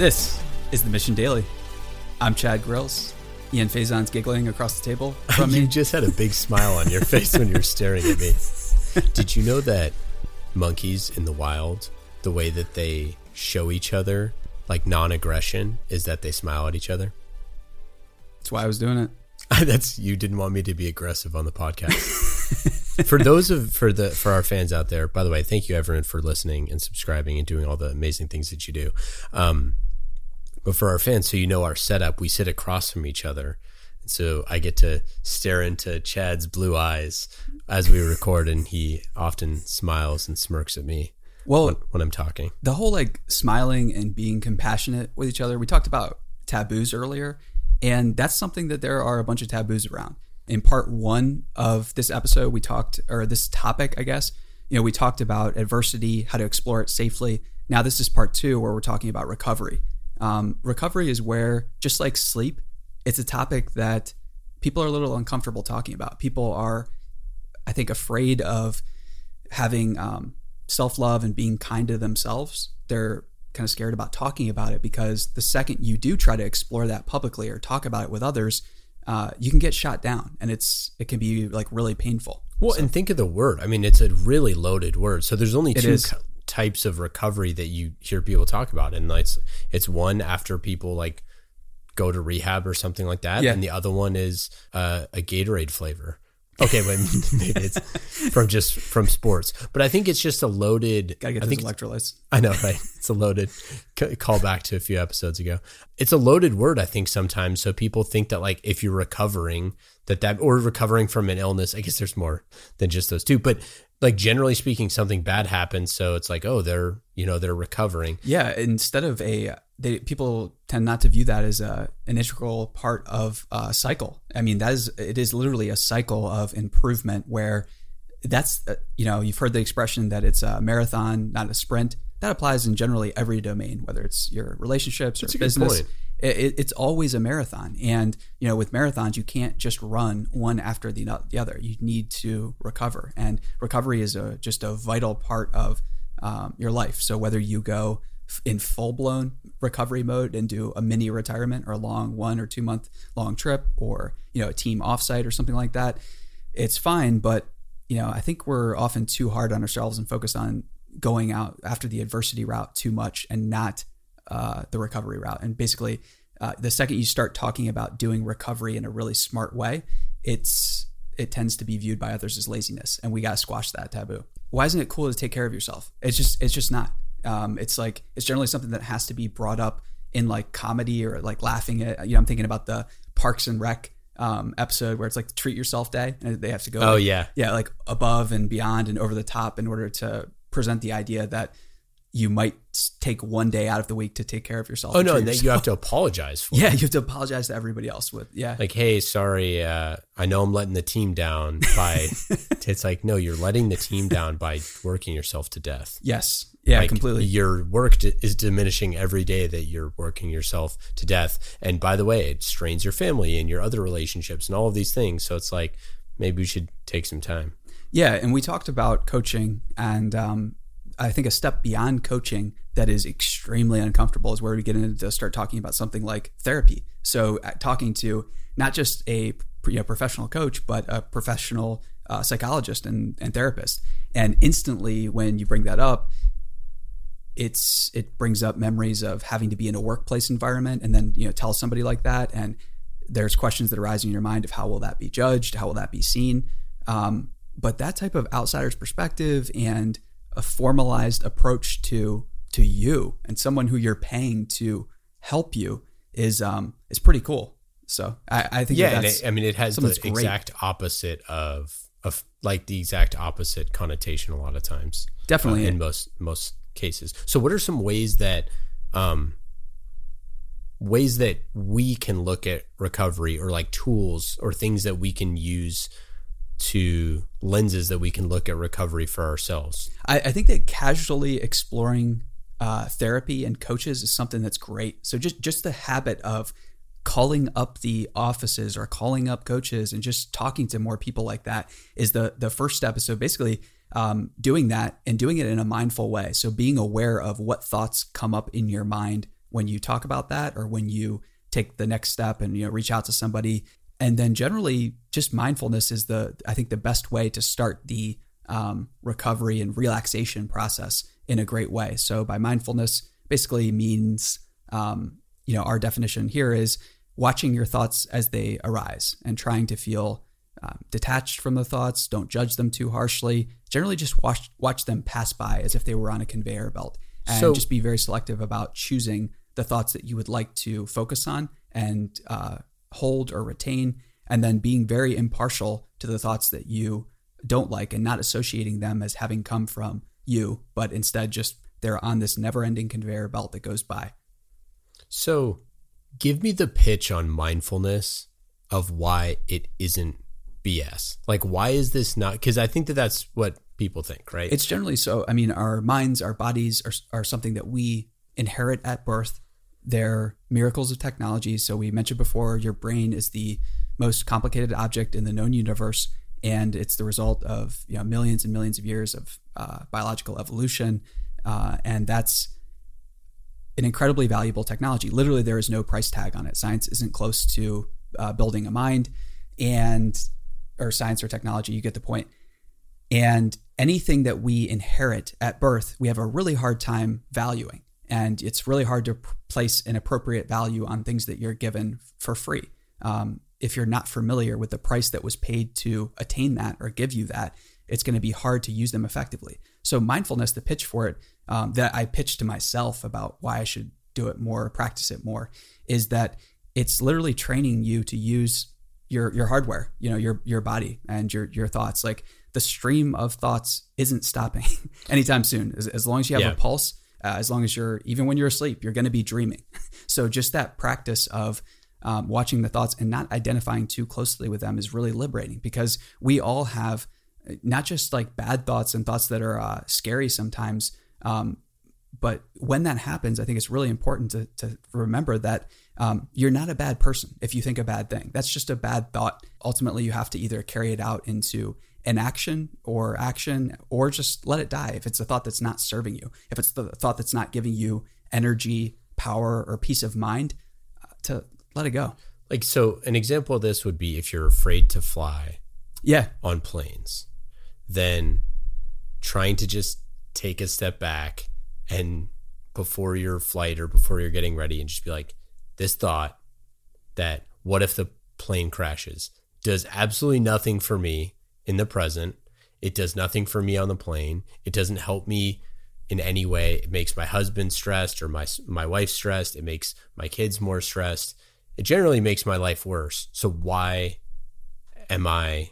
This is the Mission Daily. I'm Chad Grills. Ian Faison's giggling across the table from you me. just had a big smile on your face when you were staring at me. Did you know that monkeys in the wild, the way that they show each other like non-aggression is that they smile at each other? That's why I was doing it. That's you didn't want me to be aggressive on the podcast. for those of for the for our fans out there, by the way, thank you everyone for listening and subscribing and doing all the amazing things that you do. Um, but for our fans, so you know our setup, we sit across from each other. And so I get to stare into Chad's blue eyes as we record, and he often smiles and smirks at me Well, when, when I'm talking. the whole like smiling and being compassionate with each other. We talked about taboos earlier, and that's something that there are a bunch of taboos around. In part one of this episode, we talked, or this topic, I guess, you know, we talked about adversity, how to explore it safely. Now, this is part two where we're talking about recovery. Um, recovery is where, just like sleep, it's a topic that people are a little uncomfortable talking about. People are, I think, afraid of having um, self love and being kind to themselves. They're kind of scared about talking about it because the second you do try to explore that publicly or talk about it with others, uh, you can get shot down, and it's it can be like really painful. Well, and think of the word. I mean, it's a really loaded word. So there's only two. Types of recovery that you hear people talk about, and it's it's one after people like go to rehab or something like that, Yeah. and the other one is uh, a Gatorade flavor. Okay, but maybe it's from just from sports, but I think it's just a loaded. Gotta get I think electrolytes. I know, right? It's a loaded call back to a few episodes ago. It's a loaded word, I think, sometimes. So people think that, like, if you're recovering, that that, or recovering from an illness, I guess there's more than just those two. But, like, generally speaking, something bad happens. So it's like, oh, they're, you know, they're recovering. Yeah, instead of a, they people tend not to view that as a an integral part of a cycle. I mean, that is it is literally a cycle of improvement where that's uh, you know you've heard the expression that it's a marathon, not a sprint. That applies in generally every domain, whether it's your relationships or That's good business. It- it's always a marathon, and you know with marathons you can't just run one after the, the other. You need to recover, and recovery is a just a vital part of um, your life. So whether you go in full blown recovery mode and do a mini retirement or a long one or two month long trip or you know a team offsite or something like that, it's fine. But you know I think we're often too hard on ourselves and focused on going out after the adversity route too much and not uh, the recovery route. And basically, uh, the second you start talking about doing recovery in a really smart way, it's it tends to be viewed by others as laziness, and we got to squash that taboo. Why isn't it cool to take care of yourself? It's just it's just not. Um, it's like it's generally something that has to be brought up in like comedy or like laughing at. You know, I'm thinking about the Parks and Rec um, episode where it's like treat yourself day, and they have to go. Oh, yeah. yeah, like above and beyond and over the top in order to present the idea that you might take one day out of the week to take care of yourself. Oh, no. And that you have to apologize for. Yeah, you have to apologize to everybody else with yeah. Like, hey, sorry, uh, I know I'm letting the team down by. it's like, no, you're letting the team down by working yourself to death. yes. Yeah, Like, completely. Your work d- is diminishing every day that you're working yourself to death. And by the way, it strains your family and your other relationships and all of these things. So it's like maybe we should take some time. Yeah, and we talked about coaching, and um, I think a step beyond coaching that is extremely uncomfortable is where we get into to start talking about something like therapy. So, uh, talking to not just a you know, professional coach, but a professional uh, psychologist and, and therapist, and instantly when you bring that up, it's it brings up memories of having to be in a workplace environment and then you know tell somebody like that. And there's questions that arise in your mind of how will that be judged? How will that be seen? Um, but that type of outsider's perspective and a formalized approach to to you and someone who you're paying to help you is um is pretty cool so i, I think Yeah. that And it, I mean, it has the exact opposite of, of like the exact opposite connotation a lot of times. definitely uh, in most most cases. So, what are some ways that um, ways that we can look at recovery, or like tools, or things that we can use to lenses that we can look at recovery for ourselves? I, I think that casually exploring uh, therapy and coaches is something that's great. So just just the habit of calling up the offices or calling up coaches and just talking to more people like that is the the first step. So basically, um, doing that and doing it in a mindful way. So being aware of what thoughts come up in your mind when you talk about that or when you take the next step and you know reach out to somebody and then generally just mindfulness is the i think the best way to start the um, recovery and relaxation process in a great way. So by mindfulness basically means um, you know our definition here is watching your thoughts as they arise and trying to feel um, detached from the thoughts. Don't judge them too harshly. Generally just watch watch them pass by as if they were on a conveyor belt and So- just be very selective about choosing the thoughts that you would like to focus on and uh, hold or retain, and then being very impartial to the thoughts that you don't like and not associating them as having come from you, but instead just they're on this never ending conveyor belt that goes by. So, give me the pitch on mindfulness of why it isn't BS. Like, why is this not? Because I think that that's what people think, right? It's generally so. I mean, our minds, our bodies are, are something that we inherit at birth. They're miracles of technology. So, we mentioned before, your brain is the most complicated object in the known universe. And it's the result of you know, millions and millions of years of uh, biological evolution. Uh, and that's an incredibly valuable technology. Literally, there is no price tag on it. Science isn't close to uh, building a mind, and or science or technology. You get the point. And anything that we inherit at birth, we have a really hard time valuing, and it's really hard to place an appropriate value on things that you're given for free. Um, if you're not familiar with the price that was paid to attain that or give you that, it's going to be hard to use them effectively. So mindfulness, the pitch for it um, that I pitched to myself about why I should do it more, practice it more, is that it's literally training you to use your your hardware, you know, your your body and your your thoughts. Like the stream of thoughts isn't stopping anytime soon. As, as long as you have Yeah. a pulse, uh, as long as you're even when you're asleep, you're going to be dreaming. So just that practice of um, watching the thoughts and not identifying too closely with them is really liberating because we all have uh, not just like bad thoughts and thoughts that are uh, scary sometimes. Um, but when that happens, I think it's really important to, to remember that um, you're not a bad person if you think a bad thing. That's just a bad thought. Ultimately, you have to either carry it out into an action or action or just let it die if it's a thought that's not serving you. If it's the thought that's not giving you energy, power, or peace of mind, uh, to let it go. like, so an example of this would be if you're afraid to fly Yeah, on planes, then trying to just take a step back and before your flight or before you're getting ready and just be like, this thought that what if the plane crashes does absolutely nothing for me in the present. It does nothing for me on the plane. It doesn't help me in any way. It makes my husband stressed or my my wife stressed. It makes my kids more stressed. It generally makes my life worse. So why am I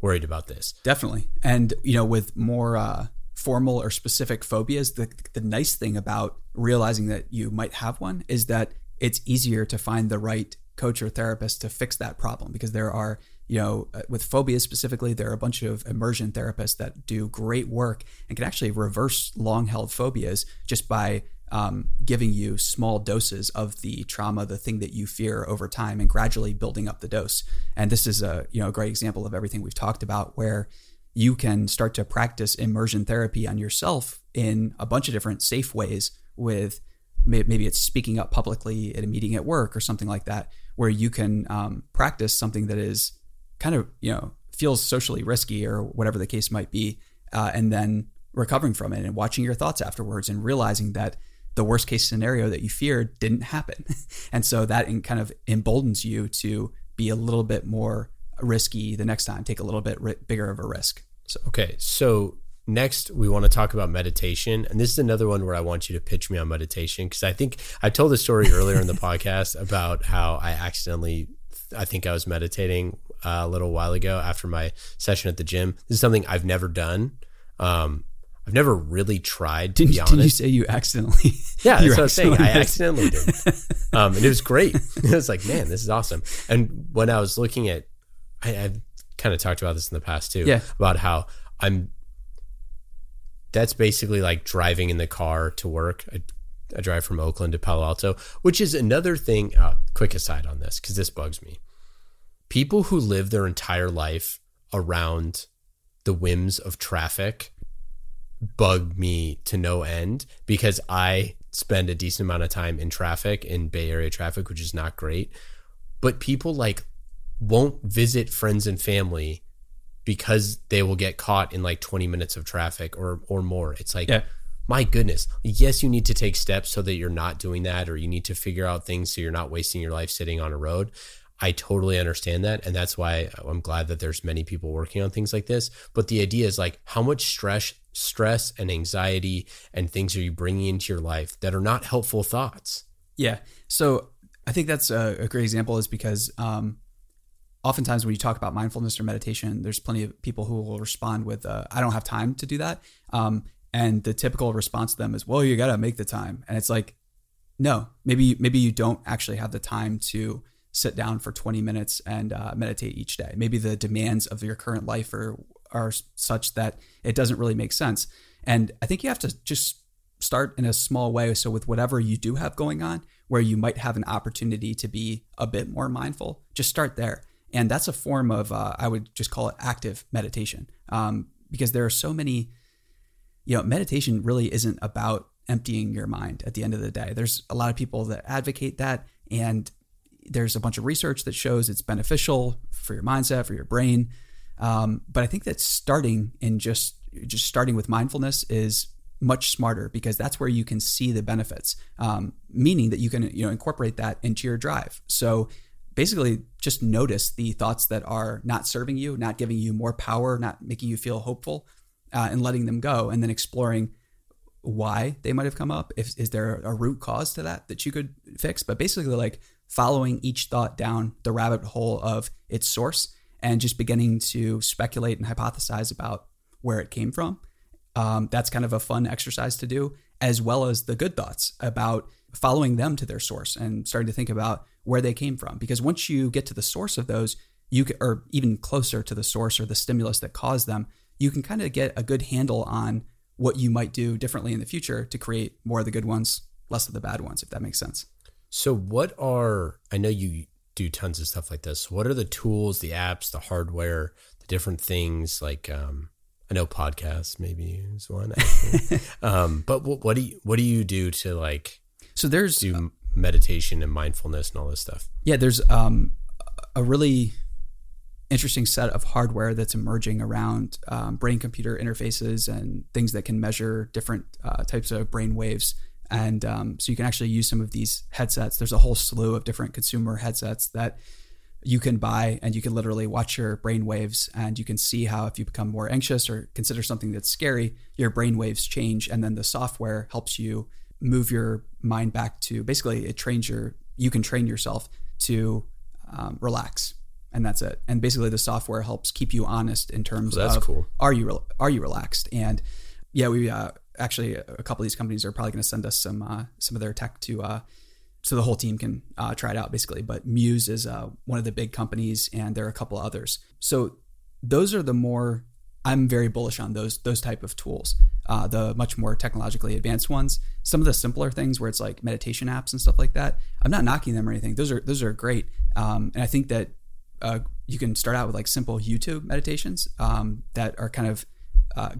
worried about this? Definitely. And, you know, with more uh, formal or specific phobias, the, the nice thing about realizing that you might have one is that it's easier to find the right coach or therapist to fix that problem because there are, you know, uh, with phobias specifically, there are a bunch of immersion therapists that do great work and can actually reverse long held phobias just by um, giving you small doses of the trauma, the thing that you fear over time, and gradually building up the dose. And this is a you know a great example of everything we've talked about, where you can start to practice immersion therapy on yourself in a bunch of different safe ways. With maybe it's speaking up publicly at a meeting at work or something like that, where you can um, practice something that is kind of you know feels socially risky or whatever the case might be, uh, and then recovering from it and watching your thoughts afterwards and realizing that the worst case scenario that you feared didn't happen. and so that in- kind of emboldens you to be a little bit more risky the next time, take a little bit bigger of a risk. So Okay, so next we want to talk about meditation, and this is another one where I want you to pitch me on meditation because I think I told a story earlier in the podcast about how I accidentally, I think I was meditating a little while ago after my session at the gym. This is something I've never done. Um, I've never really tried to didn't, be didn't you say you accidentally? Yeah, you that's what I was saying. I accidentally- did, um, and it was great. it was like, man, this is awesome. And when I was looking at, I, I've kind of talked about this in the past too. Yeah. about how I'm. That's basically like driving in the car to work. I, I drive from Oakland to Palo Alto, which is another thing. Uh, quick aside on this, because this bugs me. People who live their entire life around the whims of traffic bug me to no end because I spend a decent amount of time in traffic in Bay Area traffic, which is not great. But people like won't visit friends and family because they will get caught in like 20 minutes of traffic or or more. It's like Yeah. my goodness. Yes, you need to take steps so that you're not doing that or you need to figure out things so you're not wasting your life sitting on a road. I totally understand that and that's why I'm glad that there's many people working on things like this, but the idea is like how much stress stress and anxiety and things are you bringing into your life that are not helpful thoughts? Yeah. So I think that's a, a great example is because um, oftentimes when you talk about mindfulness or meditation, there's plenty of people who will respond with, uh, I don't have time to do that. Um, and the typical response to them is, well, you got to make the time. And it's like, no, maybe, maybe you don't actually have the time to sit down for 20 minutes and uh, meditate each day. Maybe the demands of your current life are, are such that it doesn't really make sense. And I think you have to just start in a small way. So, with whatever you do have going on, where you might have an opportunity to be a bit more mindful, just start there. And that's a form of, uh, I would just call it active meditation, um, because there are so many, you know, meditation really isn't about emptying your mind at the end of the day. There's a lot of people that advocate that. And there's a bunch of research that shows it's beneficial for your mindset, for your brain. Um, but I think that starting in just just starting with mindfulness is much smarter because that's where you can see the benefits. Um, meaning that you can you know incorporate that into your drive. So basically, just notice the thoughts that are not serving you, not giving you more power, not making you feel hopeful, uh, and letting them go, and then exploring why they might have come up. If is there a root cause to that that you could fix? But basically, like following each thought down the rabbit hole of its source and just beginning to speculate and hypothesize about where it came from. Um, that's kind of a fun exercise to do, as well as the good thoughts about following them to their source and starting to think about where they came from. Because once you get to the source of those, you can, or even closer to the source or the stimulus that caused them, you can kind of get a good handle on what you might do differently in the future to create more of the good ones, less of the bad ones, if that makes sense. So, what are, I know you do tons of stuff like this. What are the tools, the apps, the hardware, the different things like, um, I know podcasts maybe is one, um, but what, what do you, what do you do to like So there's do meditation and mindfulness and all this stuff? Yeah, there's um, a really interesting set of hardware that's emerging around um, brain computer interfaces and things that can measure different uh, types of brain waves. And um, so you can actually use some of these headsets. There's a whole slew of different consumer headsets that you can buy and you can literally watch your brain waves and you can see how if you become more anxious or consider something that's scary your brain waves change and then the software helps you move your mind back to basically it trains your you can train yourself to um, relax and that's it and basically the software helps keep you honest in terms Well, that's of cool. are you rel- are you relaxed and yeah we uh, actually a couple of these companies are probably going to send us some uh, some of their tech to uh, so the whole team can uh, try it out basically. But Muse is uh, one of the big companies, and there are a couple others. So those are the more I'm very bullish on those those type of tools. Uh, the much more technologically advanced ones. Some of the simpler things where it's like meditation apps and stuff like that. I'm not knocking them or anything. Those are those are great, um, and I think that uh, you can start out with like simple YouTube meditations um, that are kind of uh,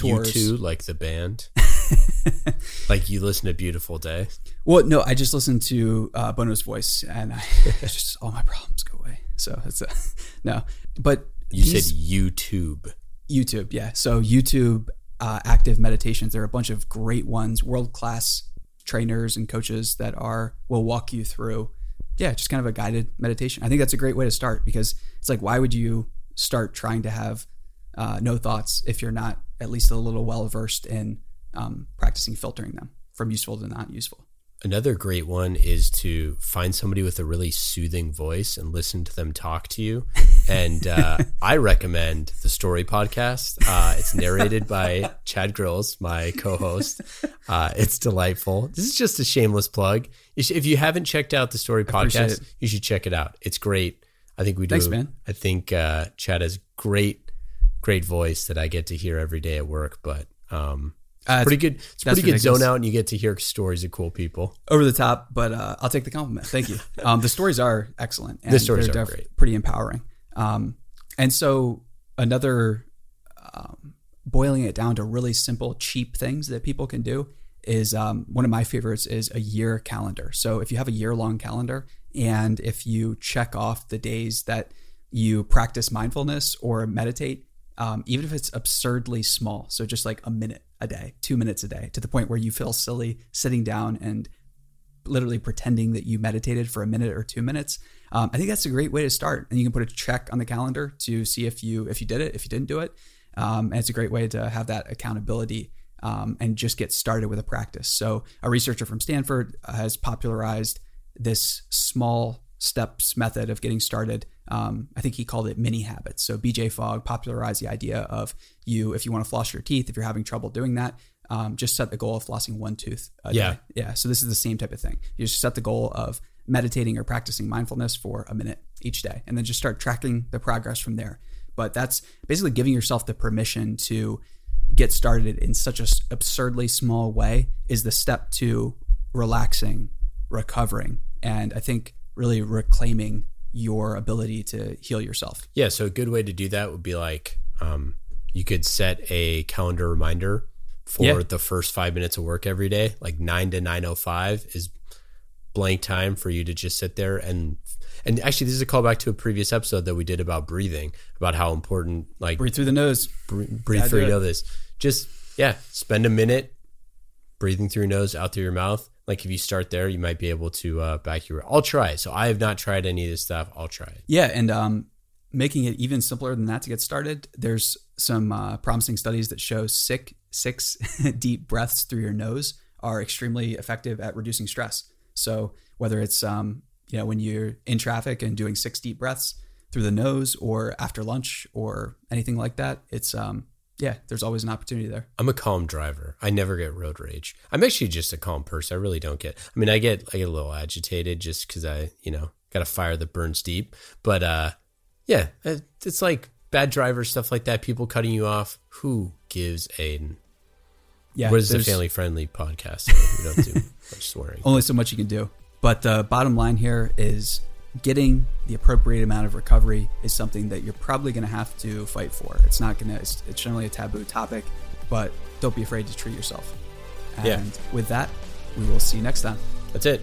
guided U2, like the band, like you listen to "Beautiful Day." Well, no, I just listened to uh, Bono's voice, and I just all my problems go away. So it's a, no, but You these- said YouTube. YouTube, yeah. So YouTube uh, active meditations. There are a bunch of great ones, world class trainers and coaches that are will walk you through. Yeah, just kind of a guided meditation. I think that's a great way to start because it's like, why would you start trying to have uh, no thoughts if you're not at least a little well versed in um, practicing filtering them from useful to not useful? Another great one is to find somebody with a really soothing voice and listen to them talk to you. And uh, I recommend the Story Podcast. Uh, it's narrated by Chad Grills, my co-host. Uh, it's delightful. This is just a shameless plug. If you haven't checked out the Story Podcast, you should check it out. It's great. I think we do. Thanks, man. I think uh, Chad has great, great voice that I get to hear every day at work. But um, Uh, pretty good. It's pretty good zone out, and you get to hear stories of cool people. over the top, but uh, I'll take the compliment. Thank you. Um, the stories are excellent. And The stories they're are def- great. pretty empowering. Um, and so another um, boiling it down to really simple, cheap things that people can do is um, one of my favorites is a year calendar. So if you have a year long calendar and if you check off the days that you practice mindfulness or meditate, um, even if it's absurdly small, so just like a minute a day, two minutes a day, to the point where you feel silly sitting down and literally pretending that you meditated for a minute or two minutes. Um, I think that's a great way to start, and you can put a check on the calendar to see if you if you did it, if you didn't do it, um, and it's a great way to have that accountability um, and just get started with a practice. So, a researcher from Stanford has popularized this small steps method of getting started. Um, I think he called it mini habits. So, BJ Fogg popularized the idea of you, if you want to floss your teeth, if you're having trouble doing that, um, just set the goal of flossing one tooth a Yeah. day. Yeah. So, this is the same type of thing. You just set the goal of meditating or practicing mindfulness for a minute each day, and then just start tracking the progress from there. But that's basically giving yourself the permission to get started in such a s- absurdly small way is the step to relaxing, recovering, and I think really reclaiming your ability to heal yourself. Yeah, so a good way to do that would be like um, you could set a calendar reminder for Yeah. the first five minutes of work every day, like nine to nine oh five is blank time for you to just sit there and and actually this is a callback to a previous episode that we did about breathing, about how important like Breathe through the nose. Bre- breathe Gotta through your nose. Just yeah, spend a minute breathing through your nose, out through your mouth. Like if you start there, you might be able to uh, back your. I'll try. So I have not tried any of this stuff. I'll try it. Yeah, and um, making it even simpler than that to get started. There's some uh, promising studies that show six six deep breaths through your nose are extremely effective at reducing stress. So whether it's um, you know when you're in traffic and doing six deep breaths through the nose, or after lunch, or anything like that, it's um, yeah, there's always an opportunity there. I'm a calm driver. I never get road rage. I'm actually just a calm person. I really don't get. I mean, I get I get a little agitated just because I you know got a fire that burns deep. But uh, yeah, it's like bad drivers stuff like that. People cutting you off. Who gives a? Yeah, what is a family friendly podcast? We don't do much swearing. only so much you can do. But the bottom line here is getting the appropriate amount of recovery is something that you're probably going to have to fight for. It's not going to, it's, it's generally a taboo topic, but don't be afraid to treat yourself. And Yeah. with that, we will see you next time. That's it.